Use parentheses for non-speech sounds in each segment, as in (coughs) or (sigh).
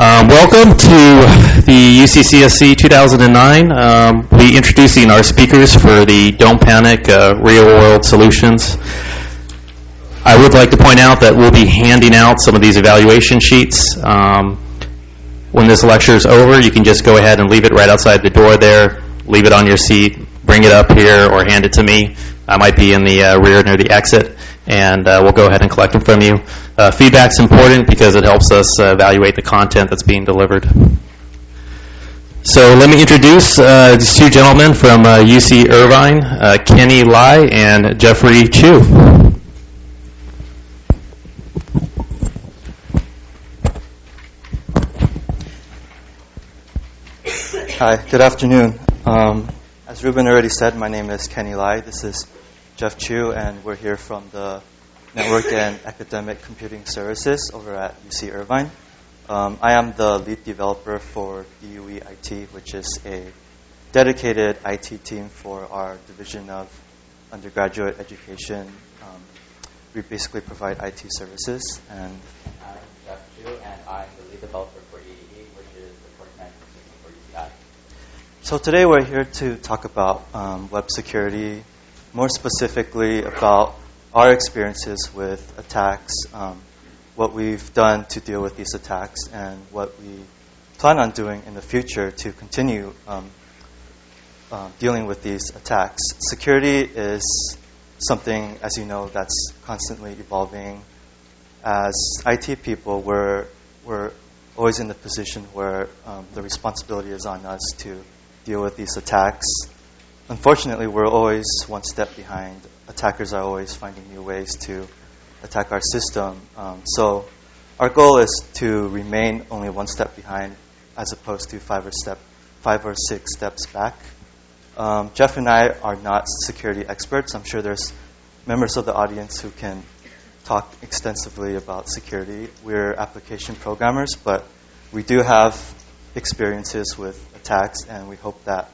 Um, welcome to the UCCSC 2009. Um, we'll be introducing our speakers for the Don't Panic uh, Real World Solutions. I would like to point out that we'll be handing out some of these evaluation sheets. Um, when this lecture is over, you can just go ahead and leave it right outside the door there, leave it on your seat, bring it up here, or hand it to me. I might be in the uh, rear near the exit, and uh, we'll go ahead and collect them from you. Uh, feedback's important because it helps us uh, evaluate the content that's being delivered. So let me introduce uh, these two gentlemen from uh, UC Irvine, uh, Kenny Lai and Jeffrey Chu. Hi, good afternoon. Um, as Ruben already said, my name is Kenny Lai. This is Jeff Chu, and we're here from the Network (coughs) and Academic Computing Services over at UC Irvine. Um, I am the lead developer for DUE IT, which is a dedicated IT team for our division of undergraduate education. Um, we basically provide IT services, and I'm Jeff Chu, and I'm the lead developer for EEE, which is the course management system for UCI. So today we're here to talk about um, web security, more specifically about our experiences with attacks, um, what we've done to deal with these attacks, and what we plan on doing in the future to continue um, uh, dealing with these attacks. Security is something, as you know, that's constantly evolving. As IT people, we're, we're always in the position where um, the responsibility is on us to deal with these attacks. Unfortunately, we're always one step behind. Attackers are always finding new ways to attack our system. Um, so, our goal is to remain only one step behind, as opposed to five or step, five or six steps back. Um, Jeff and I are not security experts. I'm sure there's members of the audience who can talk extensively about security. We're application programmers, but we do have experiences with attacks, and we hope that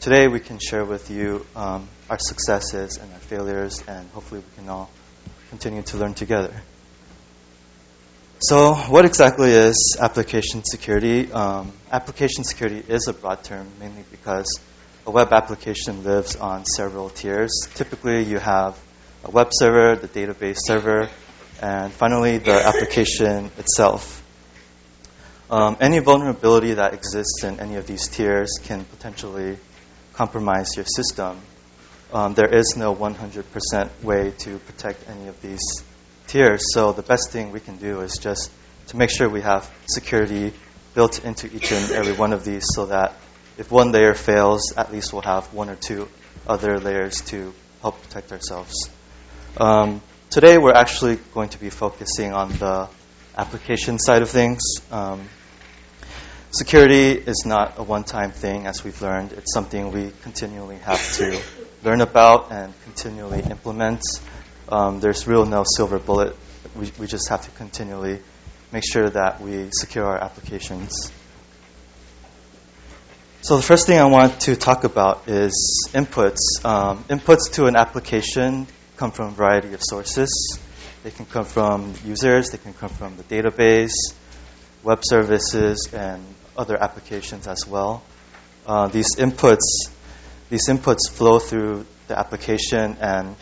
today we can share with you um, our successes and our failures, and hopefully we can all continue to learn together. So, what exactly is application security? Um, application security is a broad term, mainly because a web application lives on several tiers. Typically, you have a web server, the database server, and finally the application itself. Um, any vulnerability that exists in any of these tiers can potentially compromise your system. Um, there is no 100% way to protect any of these tiers, so the best thing we can do is just to make sure we have security built into each and every one of these so that if one layer fails, at least we'll have one or two other layers to help protect ourselves. Um, today, we're actually going to be focusing on the application side of things. Um, security is not a one time thing, as we've learned. It's something we continually have to learn about and continually implement. Um, there's real no silver bullet. We, we just have to continually make sure that we secure our applications. So the first thing I want to talk about is inputs. Um, inputs to an application come from a variety of sources. They can come from users, they can come from the database, web services, and other applications as well. Uh, these inputs, these inputs flow through the application, and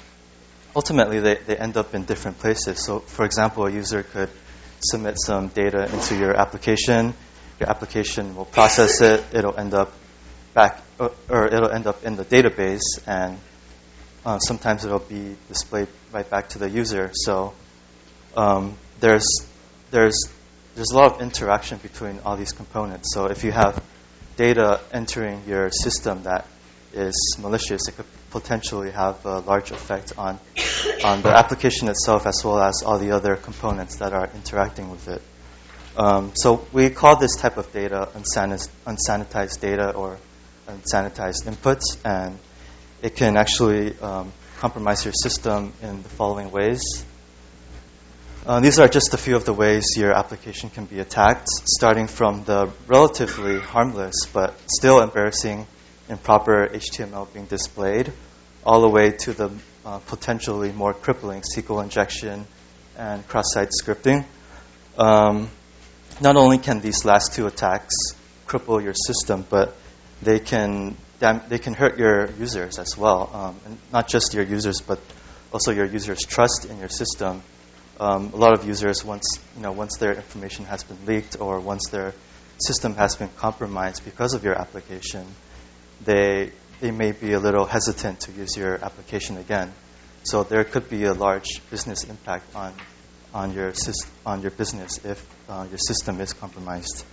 ultimately they, they end up in different places. So, for example, a user could submit some data into your application your application will process it. It'll end up back, or, or it'll end up in the database, and uh, sometimes it'll be displayed right back to the user. So um, there's there's there's a lot of interaction between all these components. So if you have data entering your system that is malicious, it could potentially have a large effect on on the application itself as well as all the other components that are interacting with it. Um, so we call this type of data unsanitized, unsanitized data or unsanitized inputs, and it can actually um, compromise your system in the following ways. Uh, these are just a few of the ways your application can be attacked, starting from the relatively harmless but still embarrassing improper HTML being displayed, all the way to the uh, potentially more crippling SQL injection and cross-site scripting. Um, not only can these last two attacks cripple your system, but they can dam- they can hurt your users as well, um, and not just your users, but also your users' trust in your system. Um, a lot of users, once you know, once their information has been leaked or once their system has been compromised because of your application, they they may be a little hesitant to use your application again. So there could be a large business impact on on your on your business if uh, your system is compromised.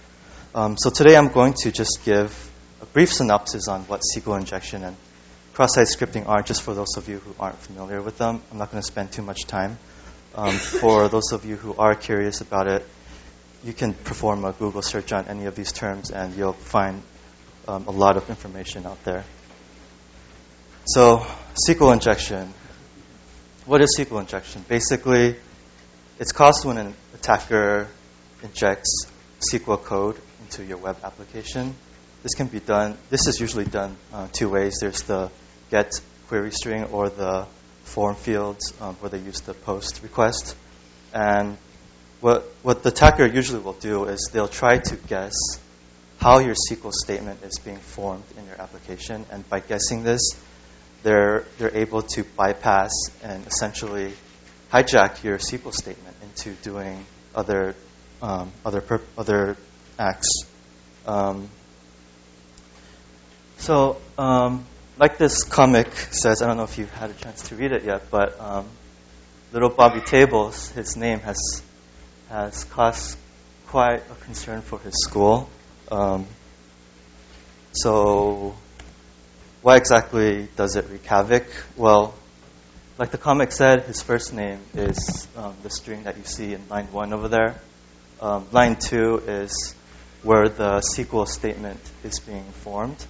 Um, so today I'm going to just give a brief synopsis on what SQL injection and cross-site scripting are, just for those of you who aren't familiar with them. I'm not going to spend too much time. Um, for those of you who are curious about it, you can perform a Google search on any of these terms, and you'll find um, a lot of information out there. So, SQL injection. What is SQL injection? Basically, it's caused when an attacker injects SQL code into your web application. This can be done, this is usually done uh, two ways. There's the get query string or the form fields um, where they use the post request. And what, what the attacker usually will do is they'll try to guess how your SQL statement is being formed in your application. And by guessing this, they're, they're able to bypass and essentially hijack your SQL statement into doing other, um, other, other acts. Um, so, um, like this comic says, I don't know if you've had a chance to read it yet, but um, little Bobby Tables, his name has has caused quite a concern for his school. Um, so, why exactly does it wreak havoc? Well, like the comic said, his first name is um, the string that you see in line one over there. Um, line two is where the SQL statement is being formed.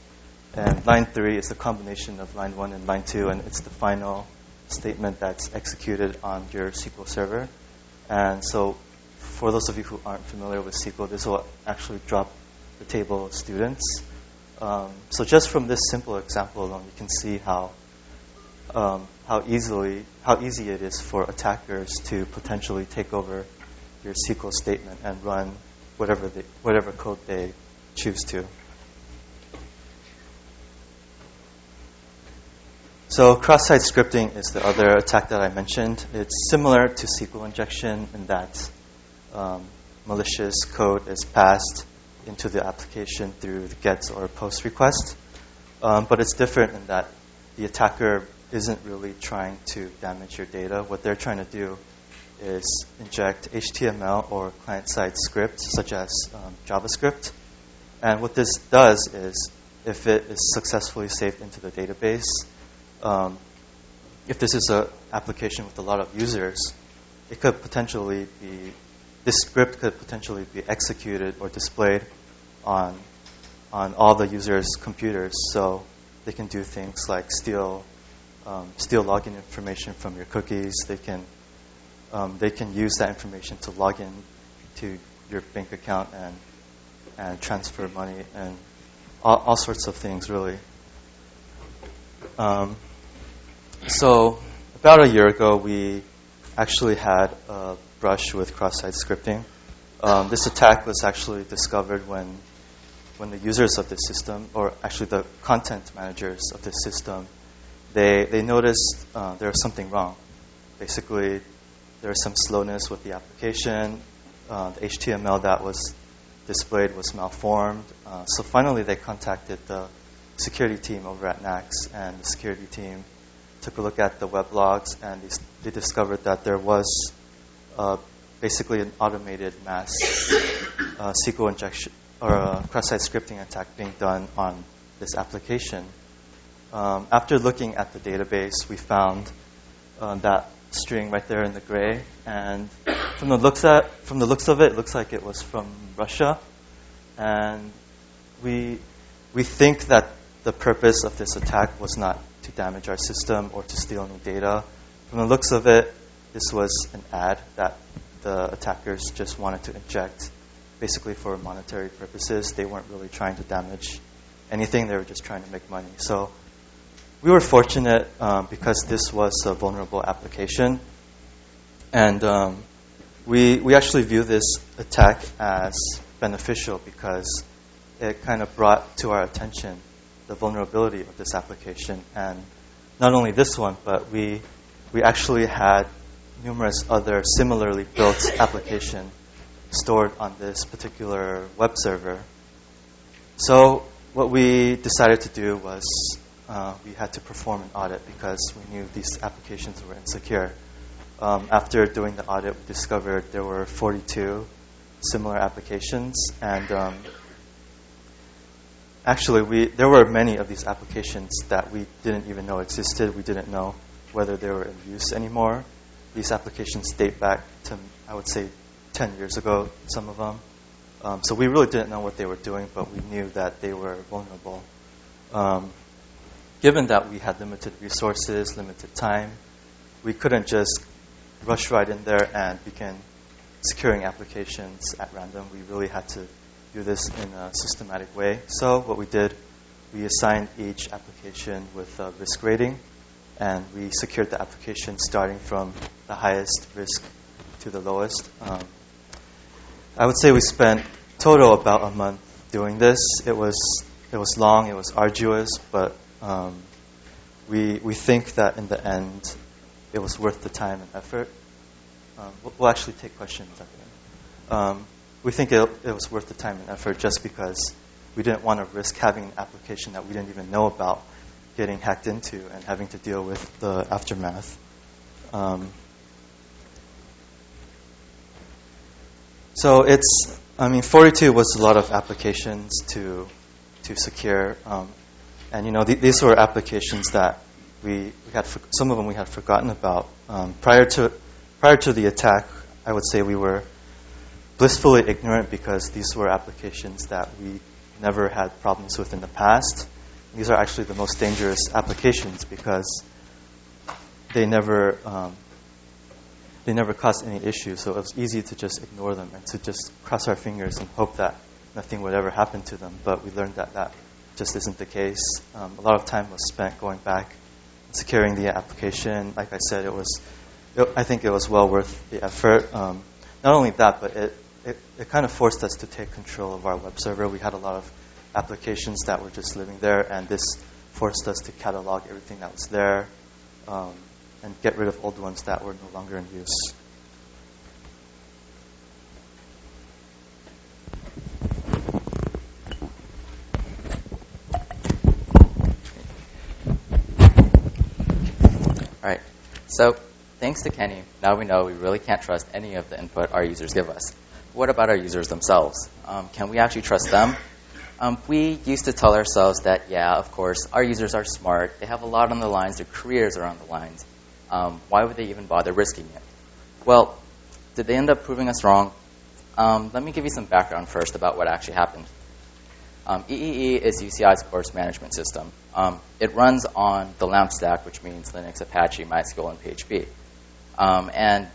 And line three is the combination of line one and line two, and it's the final statement that's executed on your SQL server. And so, for those of you who aren't familiar with SQL, this will actually drop the table of students. Um, so, just from this simple example alone, you can see how um, how easily how easy it is for attackers to potentially take over your SQL statement and run whatever whatever code they choose to. So cross-site scripting is the other attack that I mentioned. It's similar to SQL injection in that um, malicious code is passed into the application through the GET or POST request. Um, but it's different in that the attacker isn't really trying to damage your data. What they're trying to do is inject HTML or client-side script, such as um, JavaScript. And what this does is, if it is successfully saved into the database, um, if this is an application with a lot of users, it could potentially be, this script could potentially be executed or displayed on, on all the users' computers. So they can do things like steal, um, steal login information from your cookies. They can, um, they can use that information to log in to your bank account and, and transfer money and all, all sorts of things, really. Um, so, about a year ago, we actually had a brush with cross-site scripting. Um, this attack was actually discovered when, when the users of the system, or actually the content managers of the system, they, they noticed uh, there was something wrong. Basically, there was some slowness with the application. Uh, the HTML that was displayed was malformed. Uh, so finally, they contacted the security team over at NACS, and the security team took a look at the web logs and they, discovered that there was uh, basically an automated mass uh, SQL injection or a cross-site scripting attack being done on this application. Um, after looking at the database, we found uh, that string right there in the gray, and from the looks at from the looks of it, it looks like it was from Russia, and we we think that the purpose of this attack was not to damage our system or to steal any data. From the looks of it, this was an ad that the attackers just wanted to inject basically for monetary purposes. They weren't really trying to damage anything, they were just trying to make money. So we were fortunate um, because this was a vulnerable application. And um, we, we actually view this attack as beneficial because it kind of brought to our attention the vulnerability of this application. And not only this one, but we, we actually had numerous other similarly built (laughs) application stored on this particular web server. So what we decided to do was uh, we had to perform an audit because we knew these applications were insecure. Um, after doing the audit, we discovered there were 42 similar applications, and um, actually, we there were many of these applications that we didn't even know existed. We didn't know whether they were in use anymore. These applications date back to, I would say, 10 years ago, some of them. Um, so we really didn't know what they were doing, but we knew that they were vulnerable. Um, given that we had limited resources, limited time, we couldn't just rush right in there and begin securing applications at random. We really had to do this in a systematic way. So what we did, we assigned each application with a risk rating, and we secured the application starting from the highest risk to the lowest. Um, I would say we spent total about a month doing this. It was it was long, it was arduous, but um, we we think that in the end, it was worth the time and effort. Um, we'll, we'll, actually take questions at the end. We think it, it was worth the time and effort just because we didn't want to risk having an application that we didn't even know about getting hacked into and having to deal with the aftermath. Um, so it's, I mean, 42 was a lot of applications to to secure, um, and you know th- these were applications that we, we had for, some of them we had forgotten about um, prior to prior to the attack. I would say we were blissfully ignorant because these were applications that we never had problems with in the past. These are actually the most dangerous applications because they never um, they never caused any issues. So it was easy to just ignore them and to just cross our fingers and hope that nothing would ever happen to them. But we learned that that just isn't the case. Um, a lot of time was spent going back, securing the application. Like I said, it was it, I think it was well worth the effort. Um, not only that, but it, it, it kind of forced us to take control of our web server. We had a lot of applications that were just living there, and this forced us to catalog everything that was there um, and get rid of old ones that were no longer in use. All right. So thanks to Kenny, now we know we really can't trust any of the input our users give us. What about our users themselves? Um, can we actually trust them? Um, we used to tell ourselves that, yeah, of course, our users are smart. They have a lot on the lines. Their careers are on the lines. Um, why would they even bother risking it? Well, did they end up proving us wrong? Um, let me give you some background first about what actually happened. EEE um, is UCI's course management system. Um, it runs on the LAMP stack, which means Linux, Apache, MySQL, and PHP. and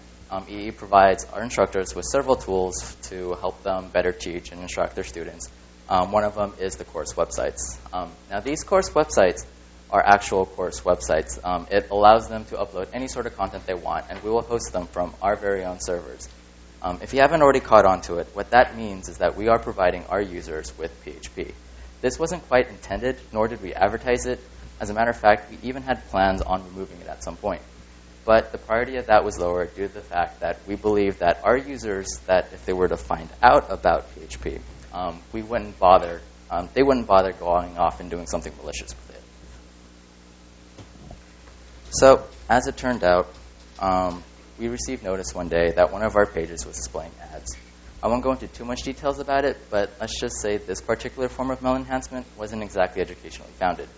EE provides our instructors with several tools to help them better teach and instruct their students. Um, one of them is the course websites. Um, now, these course websites are actual course websites. Um, it allows them to upload any sort of content they want, and we will host them from our very own servers. Um, if you haven't already caught on to it, what that means is that we are providing our users with PHP. This wasn't quite intended, nor did we advertise it. As a matter of fact, we even had plans on removing it at some point. But the priority of that was lower due to the fact that we believe that our users, that if they were to find out about PHP, um, we wouldn't bother. Um, they wouldn't bother going off and doing something malicious with it. So, as it turned out, um, we received notice one day that one of our pages was displaying ads. I won't go into too much details about it, but let's just say this particular form of male enhancement wasn't exactly educationally founded.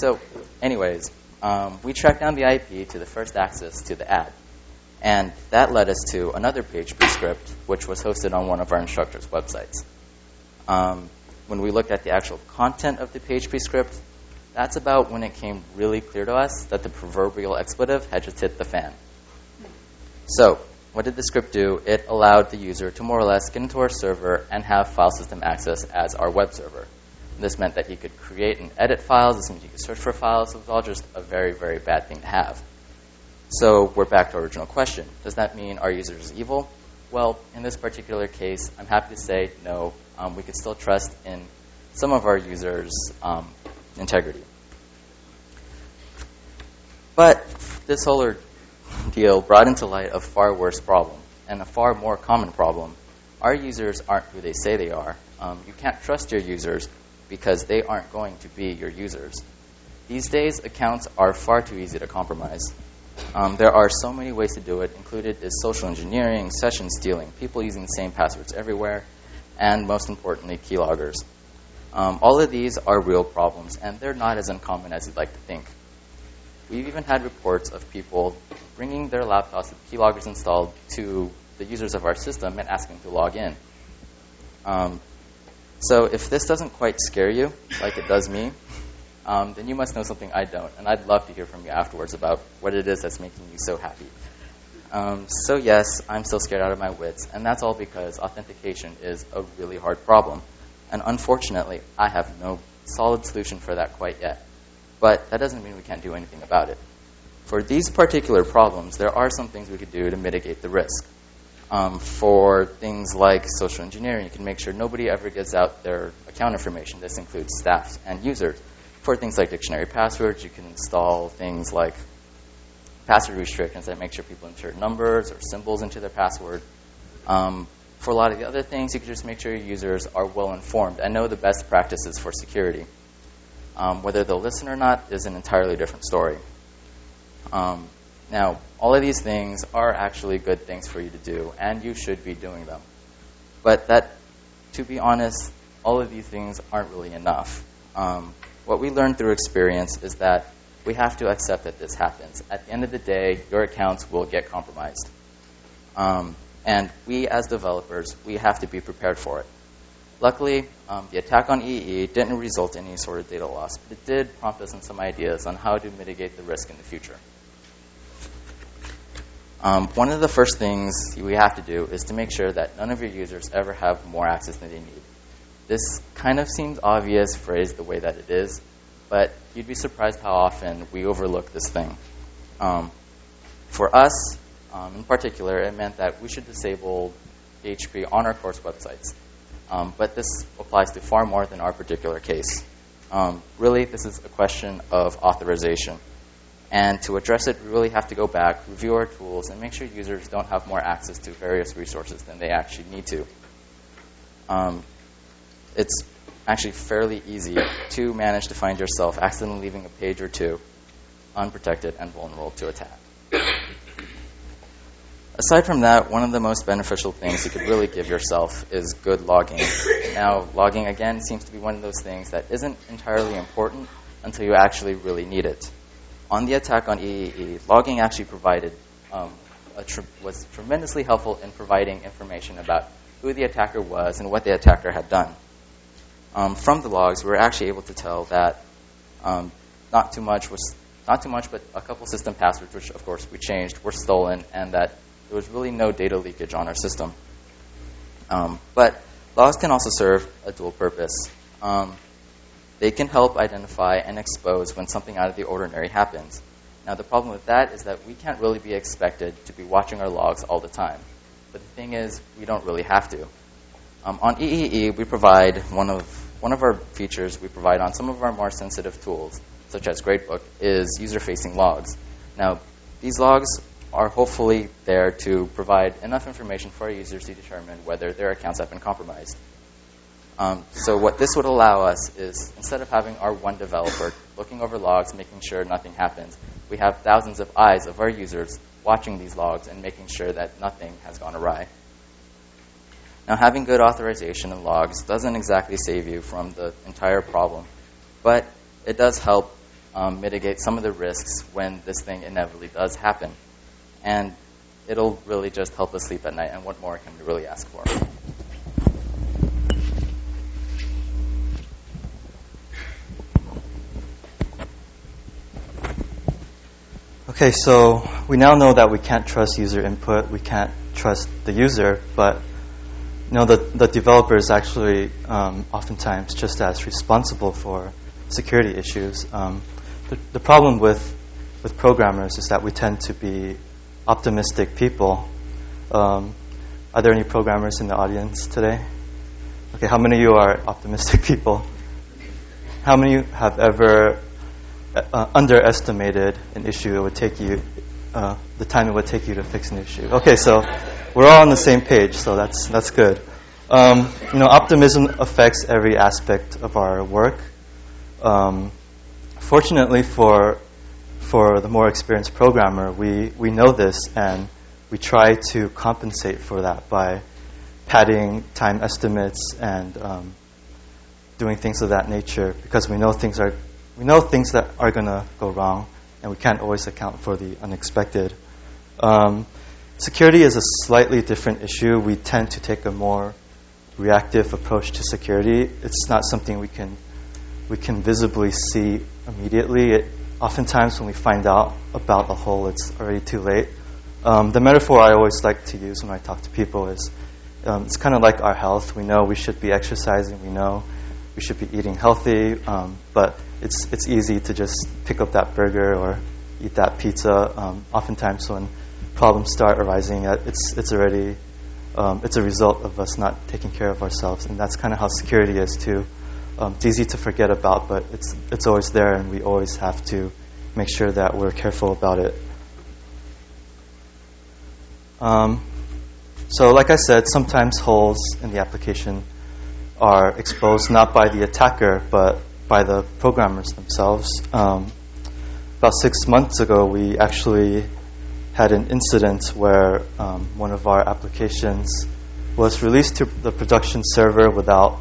So, anyways, um, we tracked down the IP to the first access to the ad. And that led us to another PHP script, which was hosted on one of our instructors' websites. Um, when we looked at the actual content of the PHP script, that's about when it came really clear to us that the proverbial expletive had just hit the fan. So, what did the script do? It allowed the user to more or less get into our server and have file system access as our web server. This meant that he could create and edit files. This meant he could search for files. It was all just a very, very bad thing to have. So we're back to our original question. Does that mean our users are evil? Well, in this particular case, I'm happy to say no. Um, we could still trust in some of our users' um, integrity. But this whole deal brought into light a far worse problem and a far more common problem. Our users aren't who they say they are. Um, you can't trust your users because they aren't going to be your users. These days, accounts are far too easy to compromise. Um, there are so many ways to do it. Included is social engineering, session stealing, people using the same passwords everywhere, and most importantly, keyloggers. Um, all of these are real problems, and they're not as uncommon as you'd like to think. We've even had reports of people bringing their laptops with keyloggers installed to the users of our system and asking to log in. Um, so if this doesn't quite scare you, like it does me, um, then you must know something I don't. And I'd love to hear from you afterwards about what it is that's making you so happy. Um, so, yes, I'm still scared out of my wits. And that's all because authentication is a really hard problem. And unfortunately, I have no solid solution for that quite yet. But that doesn't mean we can't do anything about it. For these particular problems, there are some things we could do to mitigate the risk. Um, for things like social engineering, you can make sure nobody ever gives out their account information. This includes staff and users for things like dictionary passwords, you can install things like password restrictions that make sure people insert numbers or symbols into their password. Um, for a lot of the other things, you can just make sure your users are well informed and know the best practices for security. Um, whether they'll listen or not is an entirely different story. Um, now, all of these things are actually good things for you to do, and you should be doing them. But that, to be honest, all of these things aren't really enough. Um, what we learned through experience is that we have to accept that this happens. At the end of the day, your accounts will get compromised. Um, and we, as developers, we have to be prepared for it. Luckily, um, the attack on EE didn't result in any sort of data loss, but it did prompt us in some ideas on how to mitigate the risk in the future. Um, one of the first things we have to do is to make sure that none of your users ever have more access than they need. This kind of seems obvious phrased the way that it is, but you'd be surprised how often we overlook this thing. Um, for us, um, in particular, it meant that we should disable PHP on our course websites. Um, but this applies to far more than our particular case. Um, really, this is a question of authorization. And to address it, we really have to go back, review our tools, and make sure users don't have more access to various resources than they actually need to. Um, it's actually fairly easy to manage to find yourself accidentally leaving a page or two unprotected and vulnerable to attack. Aside from that, one of the most beneficial things you could really give yourself is good logging. Now, logging again seems to be one of those things that isn't entirely important until you actually really need it. On the attack on EEE, logging actually provided um, tr- was tremendously helpful in providing information about who the attacker was and what the attacker had done um, from the logs, we were actually able to tell that um, not too much was not too much, but a couple system passwords, which of course we changed, were stolen, and that there was really no data leakage on our system. Um, but logs can also serve a dual purpose. They can help identify and expose when something out of the ordinary happens. Now, the problem with that is that we can't really be expected to be watching our logs all the time. But the thing is, we don't really have to. Um, on EEE, we provide one of one of our features we provide on some of our more sensitive tools, such as Gradebook, is user-facing logs. Now, these logs are hopefully there to provide enough information for our users to determine whether their accounts have been compromised. Um, so what this would allow us is instead of having our one developer looking over logs, making sure nothing happens, we have thousands of eyes of our users watching these logs and making sure that nothing has gone awry. Now, having good authorization and logs doesn't exactly save you from the entire problem, but it does help um, mitigate some of the risks when this thing inevitably does happen. And it'll really just help us sleep at night, and what more can we really ask for? Okay, so we now know that we can't trust user input, we can't trust the user, but you know, the, the developer is actually um, oftentimes just as responsible for security issues. Um, the, the, problem with with programmers is that we tend to be optimistic people. Um, are there any programmers in the audience today? Okay, how many of you are optimistic (laughs) people? How many of you have ever uh, underestimated an issue it would take you, uh, the time it would take you to fix an issue? Okay, so we're all on the same page, so that's that's good. Um, you know, optimism affects every aspect of our work. Um, fortunately for for the more experienced programmer, we, we know this and we try to compensate for that by padding time estimates and um, doing things of that nature because we know things are we know things that are going to go wrong and we can't always account for the unexpected. Um, security is a slightly different issue. We tend to take a more reactive approach to security. It's not something we can we can visibly see immediately. It, oftentimes, when we find out about a hole, it's already too late. Um, the metaphor I always like to use when I talk to people is um, it's kind of like our health. We know we should be exercising. We know we should be eating healthy, um, but it's it's easy to just pick up that burger or eat that pizza. Um, oftentimes, when problems start arising, uh, it's it's already um, it's a result of us not taking care of ourselves, and that's kind of how security is too. Um, it's easy to forget about, but it's it's always there, and we always have to make sure that we're careful about it. Um, so, like I said, sometimes holes in the application are exposed not by the attacker, but by the programmers themselves. Um, about six months ago, we actually had an incident where um, one of our applications was released to the production server without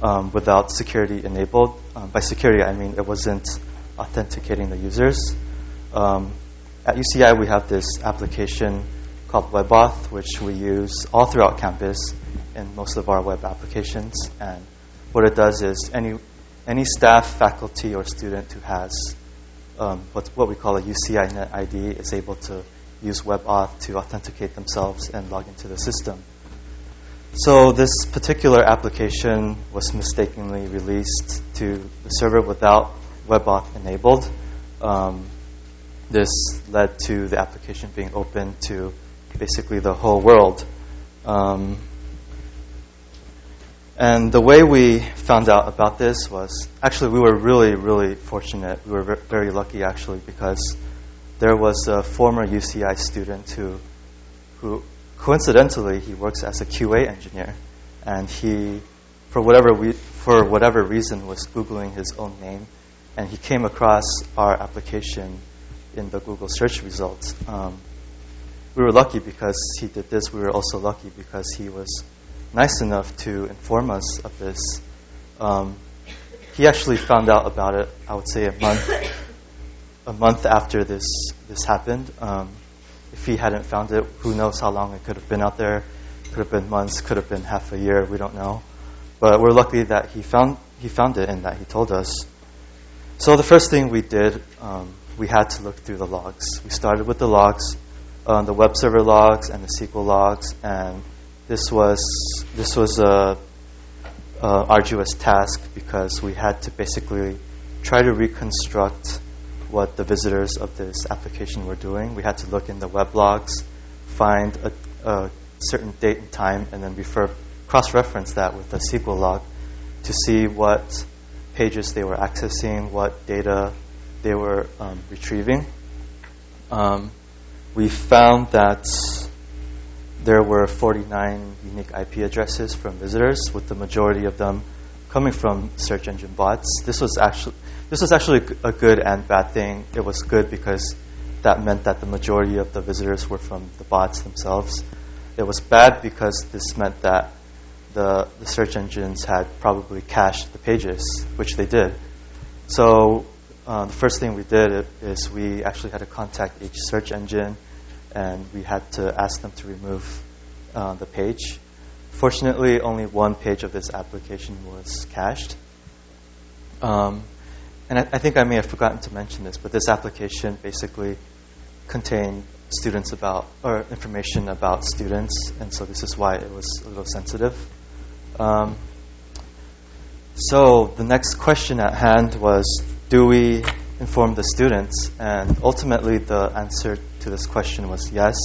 um, without security enabled. Um, by security, I mean it wasn't authenticating the users. Um, at UCI, we have this application called WebAuth, which we use all throughout campus in most of our web applications. And what it does is any any staff, faculty, or student who has um, what, what we call a UCI Net ID is able to use WebAuth to authenticate themselves and log into the system. So this particular application was mistakenly released to the server without WebAuth enabled. Um, this led to the application being open to basically the whole world. Um, and the way we found out about this was actually we were really, really fortunate. We were very lucky actually because there was a former UCI student who, who coincidentally he works as a QA engineer, and he, for whatever we, for whatever reason, was googling his own name, and he came across our application in the Google search results. Um, we were lucky because he did this. We were also lucky because he was nice enough to inform us of this. Um, he actually found out about it, I would say, a month a month after this this happened. Um, if he hadn't found it, who knows how long it could have been out there? Could have been months, could have been half a year. We don't know. But we're lucky that he found he found it and that he told us. So the first thing we did, um, we had to look through the logs. We started with the logs, uh, the web server logs and the SQL logs, and this was this was a, a arduous task because we had to basically try to reconstruct what the visitors of this application were doing. We had to look in the web logs, find a, a certain date and time, and then refer cross-reference that with the SQL log to see what pages they were accessing, what data they were um, retrieving. Um, we found that there were 49 unique IP addresses from visitors, with the majority of them coming from search engine bots. This was actually this was actually a good and bad thing. It was good because that meant that the majority of the visitors were from the bots themselves. It was bad because this meant that the, the search engines had probably cached the pages, which they did. So uh, the first thing we did is we actually had to contact each search engine and we had to ask them to remove uh, the page. Fortunately, only one page of this application was cached. Um, and I, I, think I may have forgotten to mention this, but this application basically contained students about, or information about students, and so this is why it was a little sensitive. Um, so the next question at hand was, do we inform the students? And ultimately, the answer to this question was yes,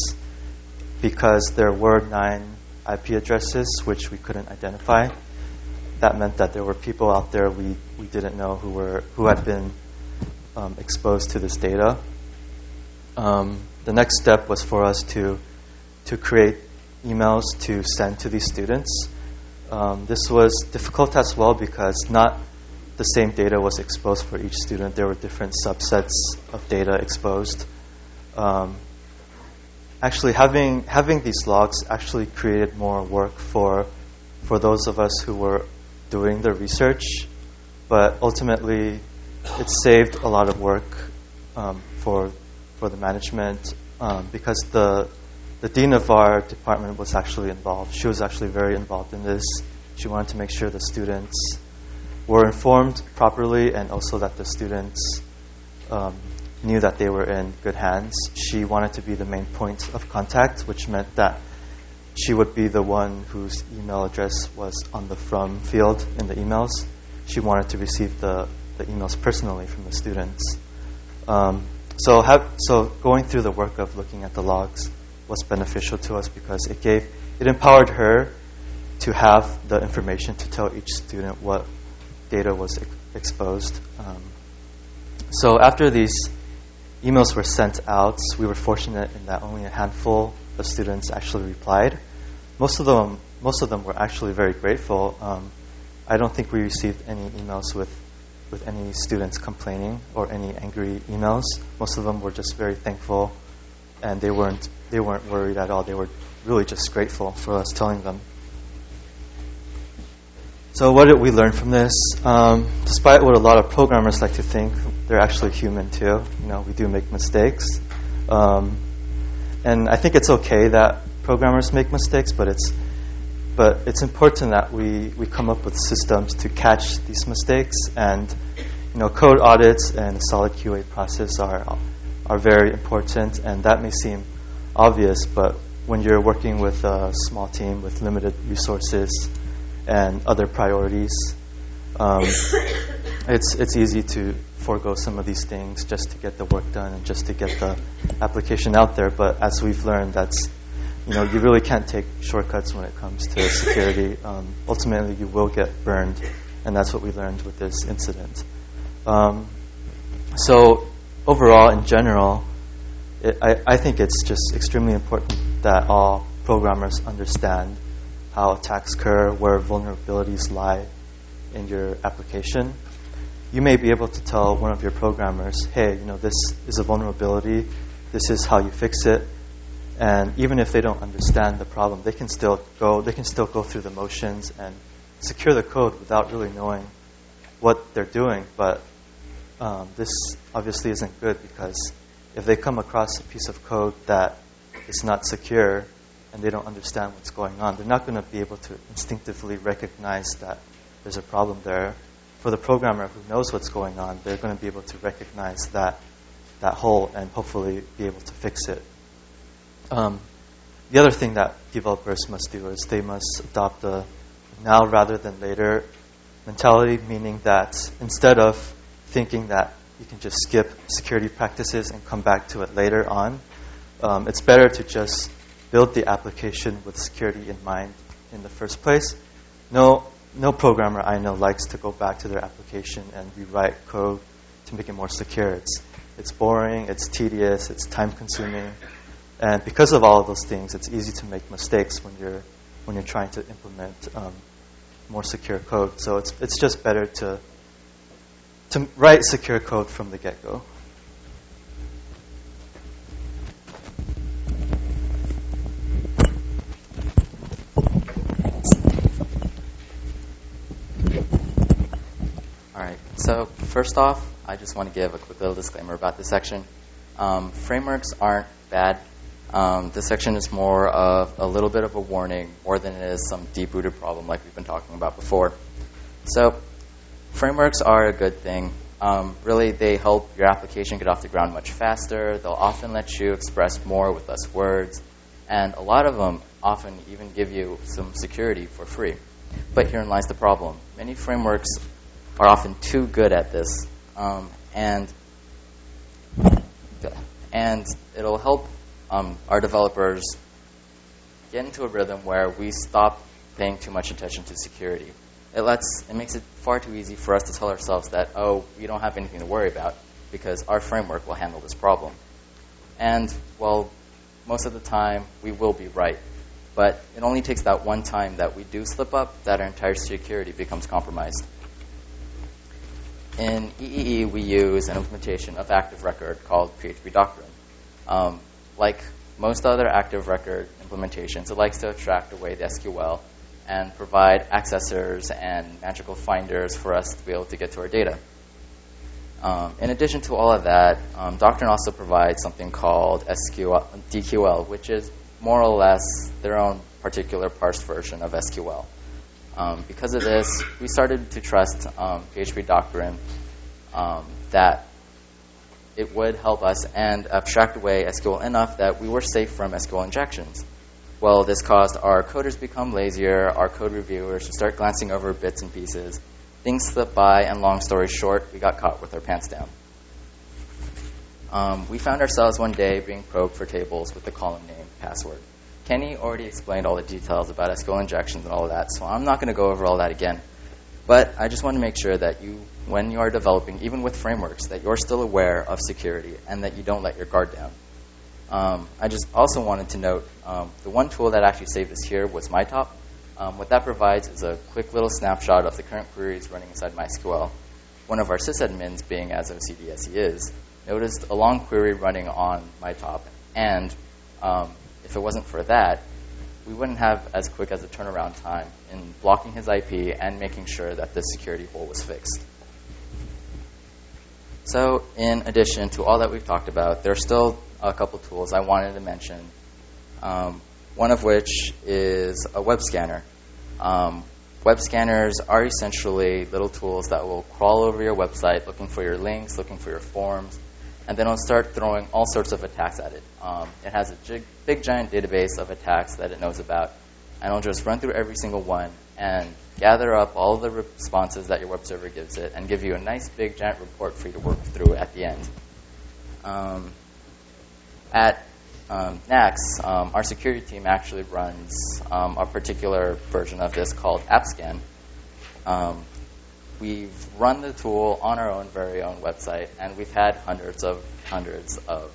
because there were nine IP addresses which we couldn't identify. That meant that there were people out there we, we didn't know who were who had been um, exposed to this data. Um, the next step was for us to to create emails to send to these students. Um, this was difficult as well because not the same data was exposed for each student. There were different subsets of data exposed. Um, actually, having having these logs actually created more work for for those of us who were doing the research, but ultimately, it saved a lot of work um, for for the management um, because the the dean of our department was actually involved. She was actually very involved in this. She wanted to make sure the students were informed properly and also that the students um, knew that they were in good hands. She wanted to be the main point of contact, which meant that she would be the one whose email address was on the from field in the emails. She wanted to receive the, the emails personally from the students. Um, so, have, so going through the work of looking at the logs was beneficial to us because it gave it empowered her to have the information to tell each student what data was ex- exposed. Um, so after these emails were sent out, we were fortunate in that only a handful of students actually replied. Most of them, most of them were actually very grateful. Um, I don't think we received any emails with with any students complaining or any angry emails. Most of them were just very thankful, and they weren't they weren't worried at all. They were really just grateful for us telling them so, what did we learn from this? Um, despite what a lot of programmers like to think, they're actually human too. You know, we do make mistakes, um, and I think it's okay that programmers make mistakes, but it's but it's important that we, we come up with systems to catch these mistakes and you know code audits and a solid QA process are are very important and that may seem obvious but when you're working with a small team with limited resources and other priorities. Um, (coughs) it's it's easy to forego some of these things just to get the work done and just to get the application out there. But as we've learned, that's you know you really can't take shortcuts when it comes to security. Um, ultimately, you will get burned, and that's what we learned with this incident. Um, so overall, in general, it, I, I think it's just extremely important that all programmers understand how attacks occur, where vulnerabilities lie in your application. You may be able to tell one of your programmers, hey, you know, this is a vulnerability, this is how you fix it. And even if they don't understand the problem, they can still go they can still go through the motions and secure the code without really knowing what they're doing. But um, this obviously isn't good because if they come across a piece of code that is not secure, and they don't understand what's going on, they're not going to be able to instinctively recognize that there's a problem there. For the programmer who knows what's going on, they're going to be able to recognize that that hole and hopefully be able to fix it. Um, the other thing that developers must do is they must adopt a now rather than later mentality, meaning that instead of thinking that you can just skip security practices and come back to it later on, um, it's better to just build the application with security in mind in the first place. No, no programmer I know likes to go back to their application and rewrite code to make it more secure. It's, it's boring, it's tedious, it's time consuming. And because of all of those things, it's easy to make mistakes when you're, when you're trying to implement um, more secure code. So it's, it's just better to, to write secure code from the get go. Alright, so first off, I just want to give a quick little disclaimer about this section. Um, frameworks aren't bad. Um, this section is more of a little bit of a warning, more than it is some deep-rooted problem like we've been talking about before. So frameworks are a good thing. Um, really, they help your application get off the ground much faster. They'll often let you express more with less words. And a lot of them often even give you some security for free. But herein lies the problem. Many frameworks are often too good at this. Um, and And it'll help um, our developers get into a rhythm where we stop paying too much attention to security. It lets it makes it far too easy for us to tell ourselves that oh we don't have anything to worry about because our framework will handle this problem. And well, most of the time we will be right, but it only takes that one time that we do slip up that our entire security becomes compromised. In EEE, we use an implementation of Active Record called PHP Doctrine. Um, like most other Active Record implementations, it likes to abstract away the SQL and provide accessors and magical finders for us to be able to get to our data. Um, in addition to all of that, um, Doctrine also provides something called SQL, DQL, which is more or less their own particular parsed version of SQL. Um, because of this, we started to trust PHP um, Doctrine um, that it would help us and abstract away SQL enough that we were safe from SQL injections. Well, this caused our coders become lazier, our code reviewers to start glancing over bits and pieces. Things slipped by, and long story short, we got caught with our pants down. Um, we found ourselves one day being probed for tables with the column name password. Kenny already explained all the details about SQL injections and all of that, so I'm not going to go over all that again. But I just want to make sure that you, when you are developing, even with frameworks, that you're still aware of security and that you don't let your guard down. Um, I just also wanted to note um, the one tool that actually saved us here was MyTop. Um, what that provides is a quick little snapshot of the current queries running inside MySQL. One of our sysadmins, being as OCD as he is, noticed a long query running on MyTop, and um, if it wasn't for that, we wouldn't have as quick as a turnaround time in blocking his IP and making sure that the security hole was fixed. So, in addition to all that we've talked about, there are still a couple tools I wanted to mention. Um, one of which is a web scanner. Um, web scanners are essentially little tools that will crawl over your website looking for your links, looking for your forms, and then it'll start throwing all sorts of attacks at it. Um, it has a big, big, giant database of attacks that it knows about, and it'll just run through every single one and gather up all the responses that your web server gives it and give you a nice big giant report for you to work through at the end. Um, at um, NACS, um, our security team actually runs um, a particular version of this called AppScan. Um, we've run the tool on our own very own website, and we've had hundreds of hundreds of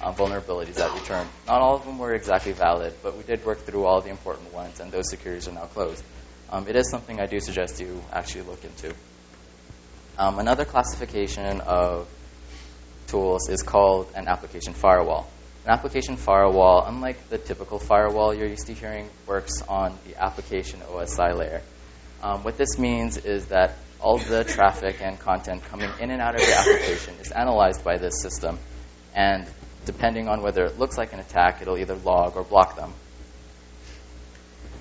uh, vulnerabilities that return. Not all of them were exactly valid, but we did work through all the important ones, and those securities are now closed. Um, it is something I do suggest you actually look into. Um, another classification of tools is called an application firewall. An application firewall, unlike the typical firewall you're used to hearing, works on the application OSI layer. Um, what this means is that all the traffic and content coming in and out of the application is analyzed by this system, and depending on whether it looks like an attack, it'll either log or block them.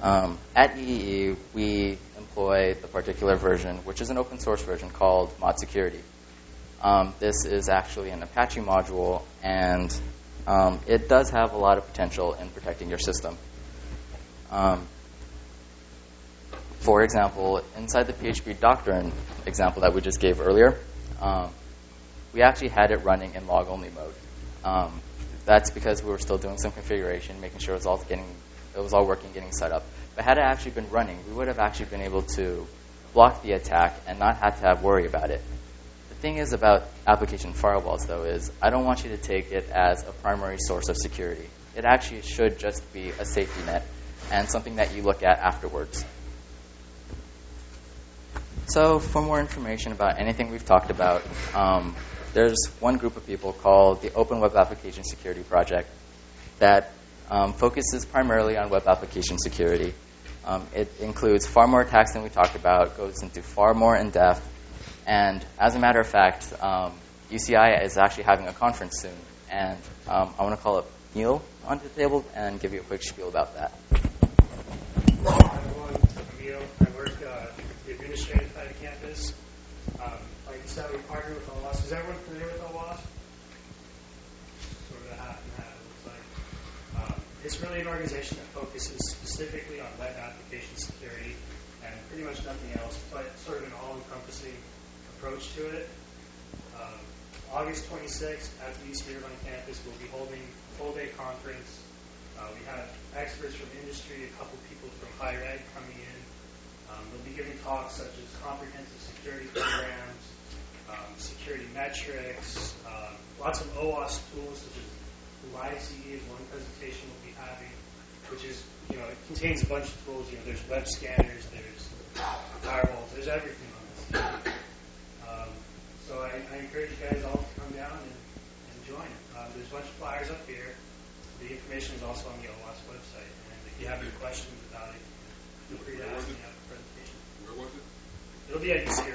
Um, at EEE, we employ the particular version, which is an open source version called Mod Security. Um, this is actually an Apache module, and um, it does have a lot of potential in protecting your system. For example, inside the PHP doctrine example that we just gave earlier, um, we actually had it running in log-only mode. Um, that's because we were still doing some configuration, making sure it was all getting, it was all working, getting set up. But had it actually been running, we would have actually been able to block the attack and not have to have worry about it The thing is about application firewalls, though, is I don't want you to take it as a primary source of security. It actually should just be a safety net and something that you look at afterwards. So, for more information about anything we've talked about, um, there's one group of people called the Open Web Application Security Project that um, focuses primarily on web application security. Um, it includes far more attacks than we talked about, goes into far more in depth, and as a matter of fact, um, UCI is actually having a conference soon. And um, I want to call up Neil onto the table and give you a quick spiel about that. Hi, everyone. I'm Neil. I work uh, the administrative side of campus. Um, like you said, we partner with OWASP. Is everyone familiar with OWASP? Sort of a half and half, it looks like. Um, it's really an organization that focuses specifically on web application security and pretty much nothing else, but sort of an all-encompassing approach to it. Um, August 26th at the UC Irvine campus, we'll be holding a full-day conference. Uh, we have experts from industry, a couple people from higher ed coming in. Um, they'll be giving talks such as comprehensive security programs, um, security metrics, um, lots of OWASP tools such as Live CD is one presentation we'll be having, which is, you know, it contains a bunch of tools. You know, there's web scanners, there's firewalls, there's everything on this. Um, so I, I encourage you guys all to come down and, and join. Um, there's a bunch of flyers up here. The information is also on the OWASP website. And if you have any questions about it, feel free to ask me after the presentation. Where was it? It'll be at UC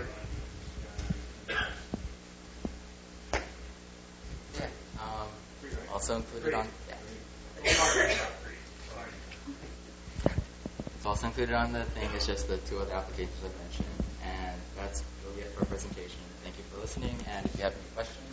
also included on. Yeah. It's also included on the thing. It's just the two other applications I mentioned, and that's really it for our presentation. Thank you for listening, and if you have any questions.